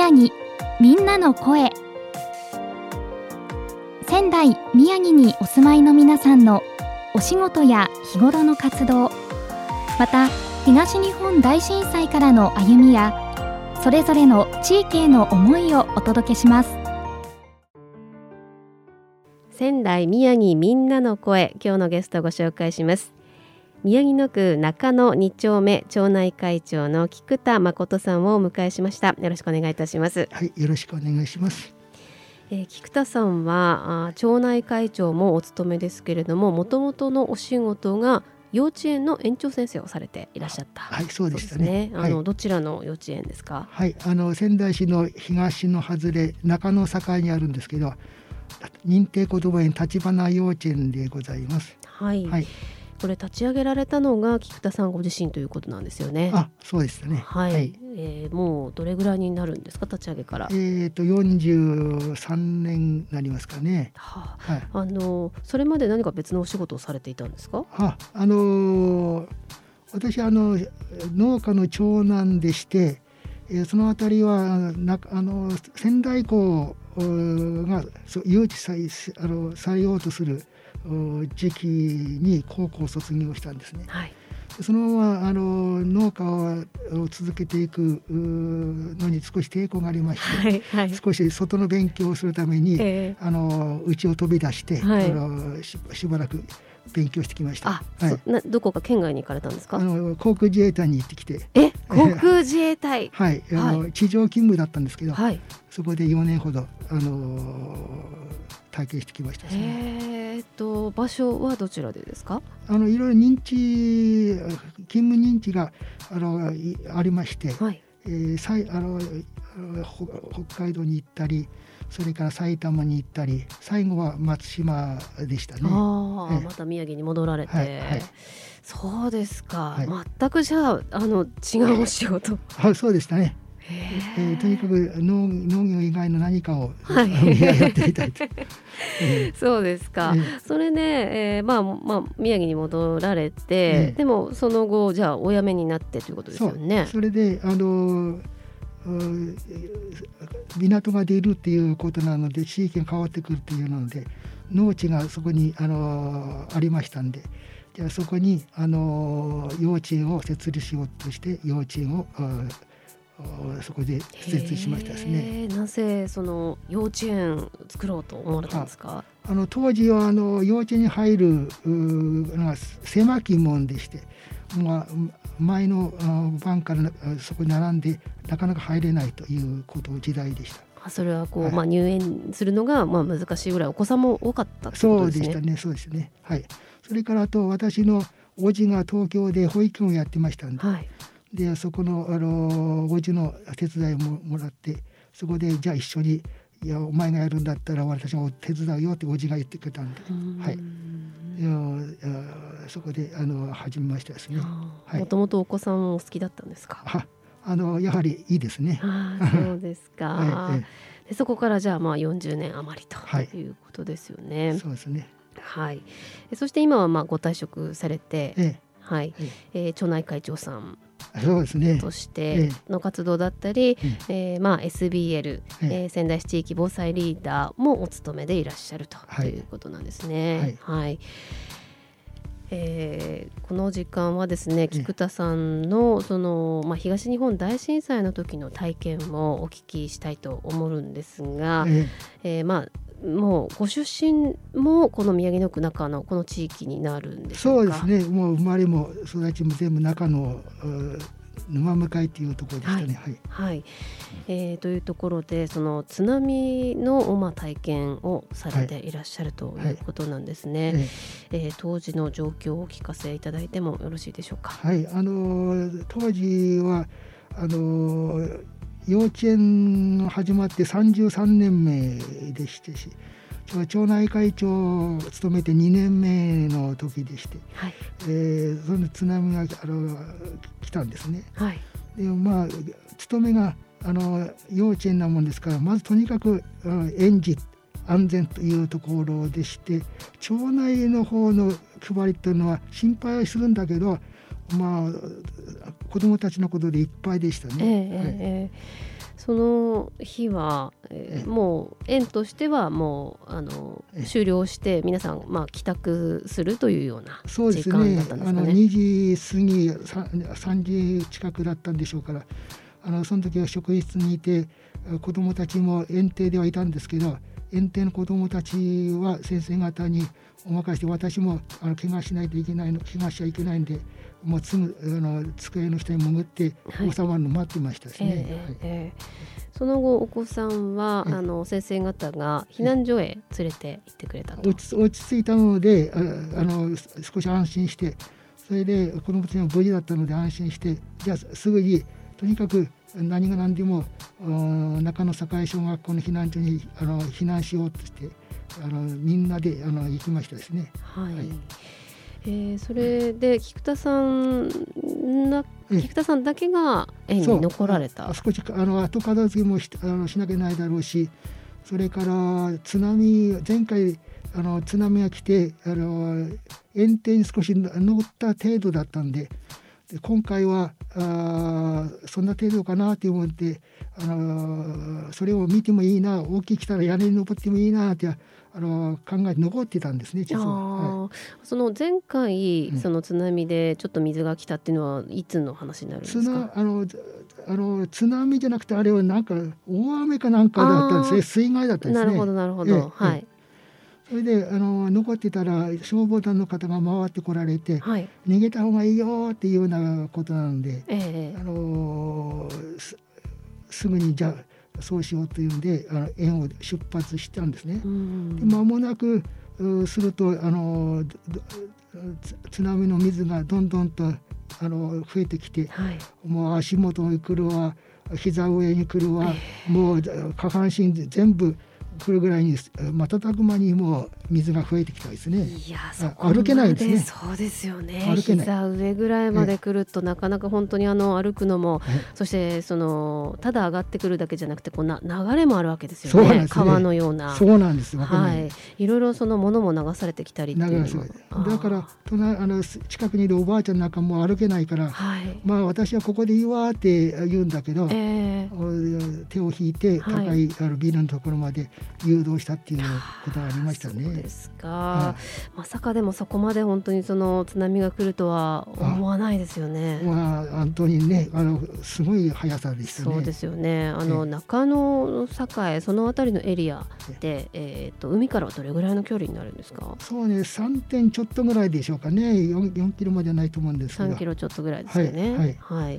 宮城。みんなの声。仙台宮城にお住まいの皆さんのお仕事や日頃の活動。また東日本大震災からの歩みやそれぞれの地域への思いをお届けします。仙台宮城みんなの声。今日のゲストをご紹介します。宮城野区中野2丁目町内会長の菊田誠さんをお迎えしました。よろしくお願いいたします。はいよろしくお願いします。えー、菊田さんはあ町内会長もお務めですけれどももともとのお仕事が幼稚園の園長先生をされていらっしゃった。はいそうでしたね、ね、あの、はい、どちらの幼稚園ですか？はいあの仙台市の東の外れ中野境にあるんですけど認定こども園立花幼稚園でございます。はい、はいこれ立ち上げられたのが菊田さんご自身ということなんですよね。あ、そうですね。はい。はい、えー、もうどれぐらいになるんですか立ち上げから。えっ、ー、と四十三年なりますかね。はあ、はい。あのそれまで何か別のお仕事をされていたんですか？はあ、のー、私あの農家の長男でして、えー、そのあたりはなあの仙台港が誘致さあのされようとする。時期に高校を卒業したんですね。はい、そのままあの農家を続けていくのに少し抵抗がありまして、はいはい、少し外の勉強をするために、えー、あの家を飛び出して、はい、あのししばらく勉強してきました。はい、などこか県外に行かれたんですか？あの航空自衛隊に行ってきて。え、航空自衛隊。はい、あの、地上勤務だったんですけど、はい、そこで4年ほどあの体験してきました、ね、え。ー、と場所はどちらでですか？あのいろいろ認知勤務認知があのありまして、はい、えー、さいあの北海道に行ったり。それから埼玉に行ったり最後は松島でしたね。あえまた宮城に戻られて、はいはい、そうですか、はい、全くじゃああの違うお仕事。あそうでしたね。えー、とにかく農農業以外の何かを、はい、やってみたいと。えー、そうですか、えー、それで、えー、まあまあ宮城に戻られて、えー、でもその後じゃあお辞めになってということですよね。それであの港が出るっていうことなので地域が変わってくるっていうので農地がそこにあのありましたんでじゃあそこにあの幼稚園を設立しようとして幼稚園をそこで設立しましたですね。なぜその幼稚園作ろうと思われたんですか？あの当時はあの幼稚園に入る狭き門でして、まあ前の晩からそこに並んでなかなか入れないということ時代でした。それはこう、はい、まあ入園するのがまあ難しいぐらいお子さんも多かった、ね、そうでしたね。そうですね。はい。それからあと私の叔父が東京で保育園をやってましたんで、はい、でそこのあの叔父の手伝いももらってそこでじゃあ一緒にいやお前がやるんだったら私も手伝うよって叔父が言ってくれたんで、はい。そこであの始めましたですね。もともとお子さんお好きだったんですか？あ、あのやはりいいですね。そうですか。はい、でそこからじゃあまあ40年余りということですよね。そうですね。はい。そして今はまあご退職されて、ええ、はい、ええー、町内会長さん。そうですね。としての活動だったり、えええー、まあ SBL、ええ。ー、仙台市地域防災リーダーもお務めでいらっしゃると,、い。うことなんですね。はい、はい。えー、この時間はですね菊田さんのその、まあ、東日本大震災の時の体験もお聞きしたいと思うんですが、え。えー、まあ、もうご出身もこの宮城野区中のこの地域になるんでしそうですねもう生まれも育ちも全部中の沼向かいというところでしたね。はい、はいはい、えー、というところでその津波の、まあ、体験をされていらっしゃるということなんですね。はい、えー、当時の状況をお聞かせいただいてもよろしいでしょうか？はいあの当時はあの幼稚園が始まって33年目でしてし町内会長を務めて2年目の時でして、はい、えー、その津波があの来たんですね。はい、でまあ勤めがあの幼稚園なもんですからまずとにかく園児安全というところでして町内の方の配りというのは心配はするんだけどまあ子どもたちのことでいっぱいでしたね。えーはい、えーその日は、えー、もう園としてはもうあの終了して皆さんまあ帰宅するというような時間だったんですかね。そうですねあの2時過ぎ 3, 3時近くだったんでしょうからあのその時は職員室にいて子どもたちも園庭ではいたんですけど園庭の子どもたちは先生方にお任せして私もあの怪我しないといけないの怪我しちゃいけないんでもうすぐあの机の下に潜って収まるの待ってましたですね。えーえー、その後お子さんは、あの先生方が避難所へ連れて行ってくれた落ち落ち着いたのでああの少し安心してそれで子どもたちも無事だったので安心してじゃあすぐにとにかく何が何でも中野栄小学校の避難所にあの避難しようとしてあのみんなであの行きましたですね。はい、はいえー、それで菊田さんな菊田さんだけが園に残られた。少しあの後片付けもしあのしなきゃないだろうしそれから津波前回あの津波が来てあの園庭に少し乗った程度だったんでで今回はあそんな程度かなと思ってあのそれを見てもいいな大きい来たら屋根に登ってもいいなってあの考えて残ってたんですね実は、はい、その前回、その津波でちょっと水が来たっていうのはいつの話になるんですか？あのあの津波じゃなくてあれはなんか大雨かなんかだったんですね。水害だったんですね。なるほどなるほど、え。はい、それであの残ってたら消防団の方が回ってこられて、はい、逃げた方がいいよっていうようなことなので、えあのすぐにじゃあそうしようというんであの園を出発したんですね。で間もなくするとあの津波の水がどんどんとあの増えてきて、はい、もう足元に来るわ膝上に来るわ、えー、もう下半身全部来るぐらいに瞬く間にもう水が増えてきたですね。いや歩けないですね。そうですよね。歩けない膝上ぐらいまで来るとなかなか本当にあの歩くのも、そしてそのただ上がってくるだけじゃなくてこうな流れもあるわけですよね。ね川のような。そうなんです。はい。いろいろそのものも流されてきたりっていうだから隣あの近くにいるおばあちゃんなんかも歩けないから、はい、まあ私はここでいいわって言うんだけど、えー、手を引いて高い、はい、あのビルのところまで誘導したっていうことがありましたね。ですか、はい、まさかでもそこまで本当にその津波が来るとは思わないですよね。まあ本当にねあのすごい速さでしたね。そうですよね。あの中野栄その辺りのエリアで、えっ、ー、と海からはどれぐらいの距離になるんですか？そうね三点ちょっとぐらいでしょうかね。四四キロまではないと思うんですけど。三キロちょっとぐらいですよね。はい。はい、はい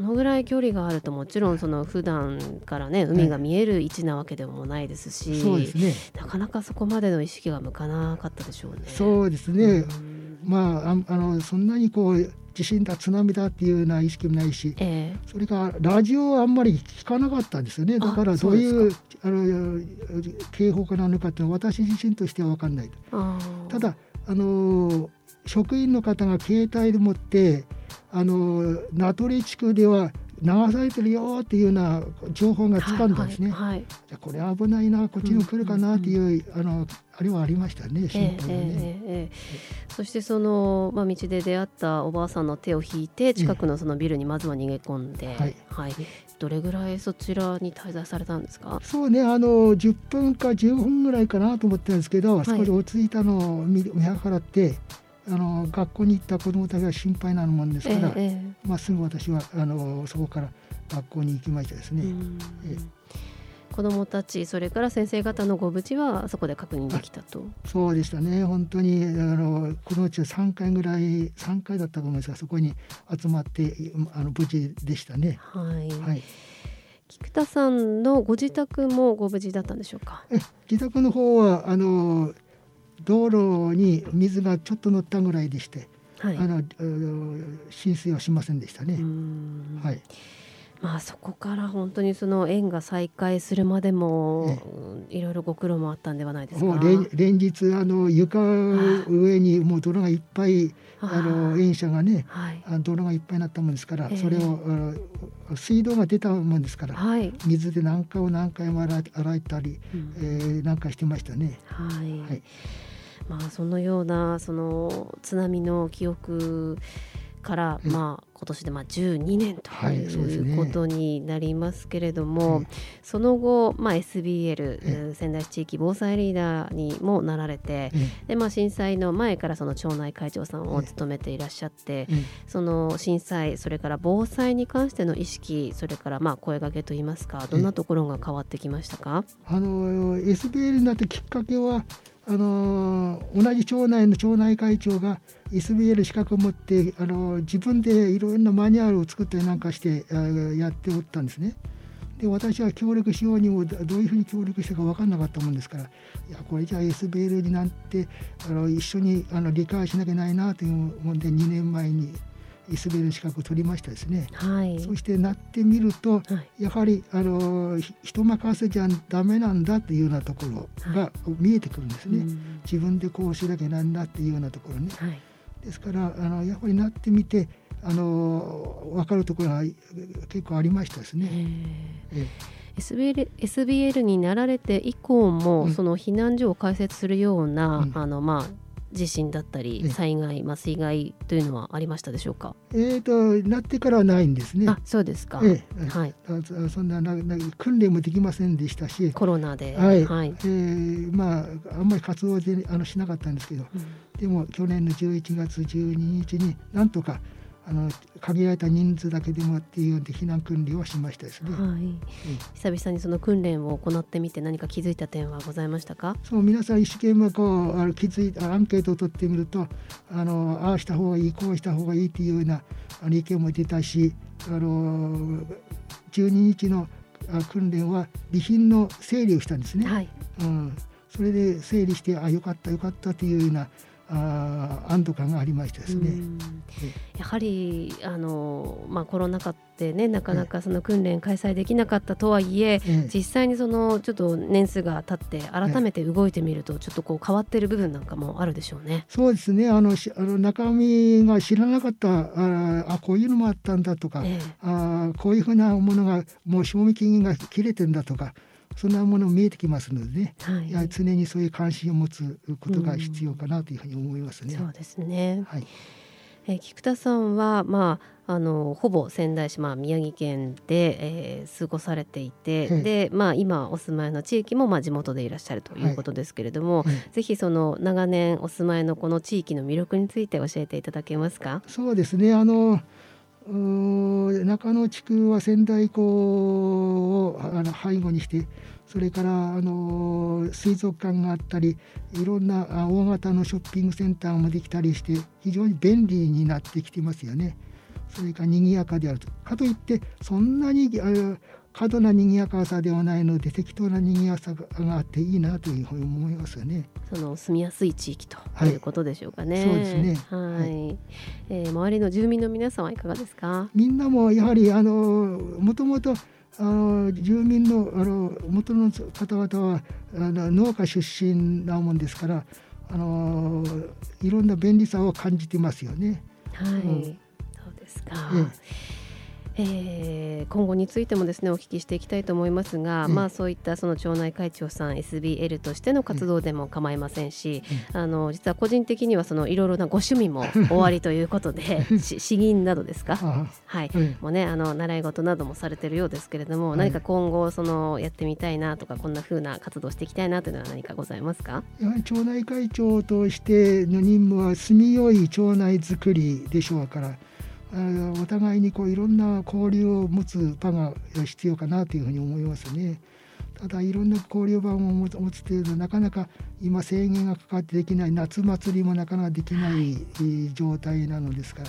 そのぐらい距離があるともちろんその普段からね海が見える位置なわけでもないですし、はい、そうですね、なかなかそこまでの意識が向かなかったでしょうね。そうですね、まあああのそんなにこう地震だ津波だっていうような意識もないし、えー、それからラジオはあんまり聞かなかったんですよね。だからどういうあの警報かなのかって私自身としては分かんないただあの職員の方が携帯で持ってあの名取地区では流されてるよっていうような情報がつかんだんですね。はいはいはい、じゃこれ危ないなこっちにも来るかなっていう、うんうん、あのあれはありましたね心配はね、えーえー、そしてその、まあ、道で出会ったおばあさんの手を引いて近くのそのビルにまずは逃げ込んで、はい。はい、どれぐらいそちらに滞在されたんですか？そうねあの10分か15分ぐらいかなと思ってるんですけど、少し落ち着いたのを見見計らってあの学校に行った子どもたちが心配なもんですから、ええ、まあ、すぐ私はあのそこから学校に行きましたですね。え子どもたちそれから先生方のご無事はそこで確認できたと。そうでしたね。本当にあの子どもたちは3回ぐらい3回だったと思いますがそこに集まってあの無事でしたね。はい、はい。菊田さんのご自宅もご無事だったんでしょうか？え自宅の方はあの道路に水がちょっと乗ったぐらいでして、はい、あの浸水はしませんでしたね。はい。まあそこから本当にその園が再開するまでも、いろいろご苦労もあったんではないですか？連連日あの床上にもう泥がいっぱいあの園舎がね、はい、泥がいっぱいになったもんですから、えー、それを水道が出たもんですから、はい、水で何回も何回も洗洗えたり、うん、えー、なんかしてましたね。はい、はい。まあ、そのようなその津波の記憶から、まあ今年でまあ12年ということになりますけれども、はいそね、その後、まあ、SBL、仙台市地域防災リーダーにもなられて、でまあ、震災の前からその町内会長さんを務めていらっしゃって、その震災それから防災に関しての意識それからまあ声掛けといいますかどんなところが変わってきましたか？あの SBL になったきっかけはあの同じ町内の町内会長が SBL 資格を持ってあの自分でいろんなマニュアルを作ったりなんかしてやっておったんですね。で私は協力しようにもどういうふうに協力したか分かんなかったもんですからいやこれじゃあ SBL になってあの一緒にあの理解しなきゃないなというもんで2年前にイスベル資格を取りましたですね、はい、そしてなってみると、はい、やはりあの人任せじゃダメなんだというようなところが見えてくるんですね、はい、自分でこうしなきゃなんだっていうようなところね、ですからあのやはりなってみてあの分かるところが結構ありましたですね。え SBL, SBL になられて以降も、うん、その避難所を開設するような、うん、あのまあ地震だったり災害、まあ、水害というのはありましたでしょうか？えーと、なってからはないんですね。あそうですか。えー、はい。そんななな訓練もできませんでしたしコロナで、はい、はい、えー、まああんまり活動であのしなかったんですけど、うん、でも去年の11月12日になんとかあの限られた人数だけでもっていうで避難訓練をしましたですね、はい、うん、久々にその訓練を行ってみて何か気づいた点はございましたか？そう皆さん一生懸命こうあの気づいたアンケートを取ってみるとあのああした方がいいこうした方がいいっていうようなあの意見も出たしあの12日の訓練は備品の整理をしたんですね、はい。うん、それで整理してあよかったよかったというようなあ安堵感がありましてですね。やはりあの、まあ、コロナ禍ってねなかなかその訓練開催できなかったとはいえ、え実際にそのちょっと年数が経って改めて動いてみるとちょっとこう変わってる部分なんかもあるでしょうね。そうですねあのあの中身が知らなかったああこういうのもあったんだとか、え、あこういうふうなものがもう賞味期限が切れてんだとか。そんなもの見えてきますのでね、はい、や常にそういう関心を持つことが必要かなというふうに思いますね。うん、そうですね、はい。えー、菊田さんは、まあ、あのほぼ仙台市、まあ、宮城県で、えー、過ごされていて、でまあ、今お住まいの地域も、まあ、地元でいらっしゃるということですけれども、はい、ぜひその長年お住まいのこの地域の魅力について教えていただけますか？そうですね。あの中野地区は仙台港をあの背後にしてそれからあの水族館があったりいろんな大型のショッピングセンターもできたりして非常に便利になってきてますよね。それから賑やかであると。かといってそんなに過度な賑やかさではないので適当な賑やかさがあっていいなというふうに思いますよね。その住みやすい地域ということでしょうかね。はい、そうですね。はい。はい、えー、周りの住民の皆さんはいかがですか？みんなもやはりあのもともとあの住民のあの元の方々はあの農家出身なもんですからあのいろんな便利さを感じてますよね。はい、うん、そうですか。えええー、今後についてもですねお聞きしていきたいと思いますが、うん、まあそういったその町内会長さん SBL としての活動でも構いませんし、うん、あの実は個人的にはそのいろいろなご趣味も 終わりということで 詩吟などですか？はい、うん、もうねあの習い事などもされてるようですけれども、何か今後そのやってみたいなとかこんな風な活動していきたいなというのは何かございますか？やはり町内会長としての任務は住みよい町内づくりでしょうから。お互いにこういろんな交流を持つ場が必要かなというふうに思いますね。ただいろんな交流場を持つというとなかなか今制限がかかってできない夏祭りもなかなかできない状態なのですか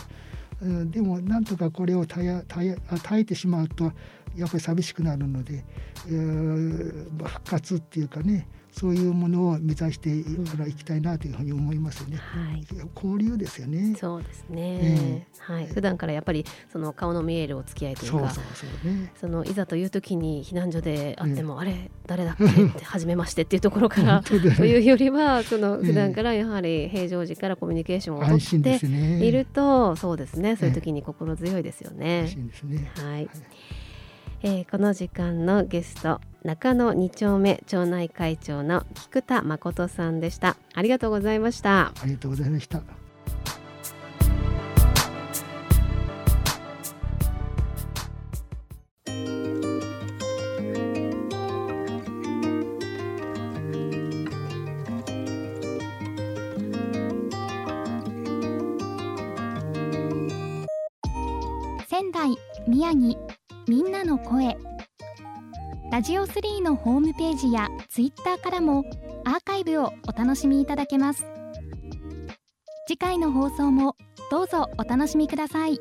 ら、でもなんとかこれを耐え耐え耐えてしまうとやっぱり寂しくなるので、えー、復活っていうかねそういうものを目指していきたいなというふうに思いますね。はい、交流ですよね。そうですね。えー、はい、普段からやっぱりその顔の見えるお付き合いというか、そうそうそうね、そのいざという時に避難所であっても、あれ誰だっけって初めましてっていうところから というよりはその普段からやはり平常時からコミュニケーションをとっていると、そうですね。そういう時に心強いですよね。ね。はい、はいえー、この時間のゲスト中野二丁目町内会長の菊田誠さんでした。ありがとうございました。ありがとうございました。仙台宮城みんなの声。ラジオ3のホームページやツイッターからもアーカイブをお楽しみいただけます。次回の放送もどうぞお楽しみください。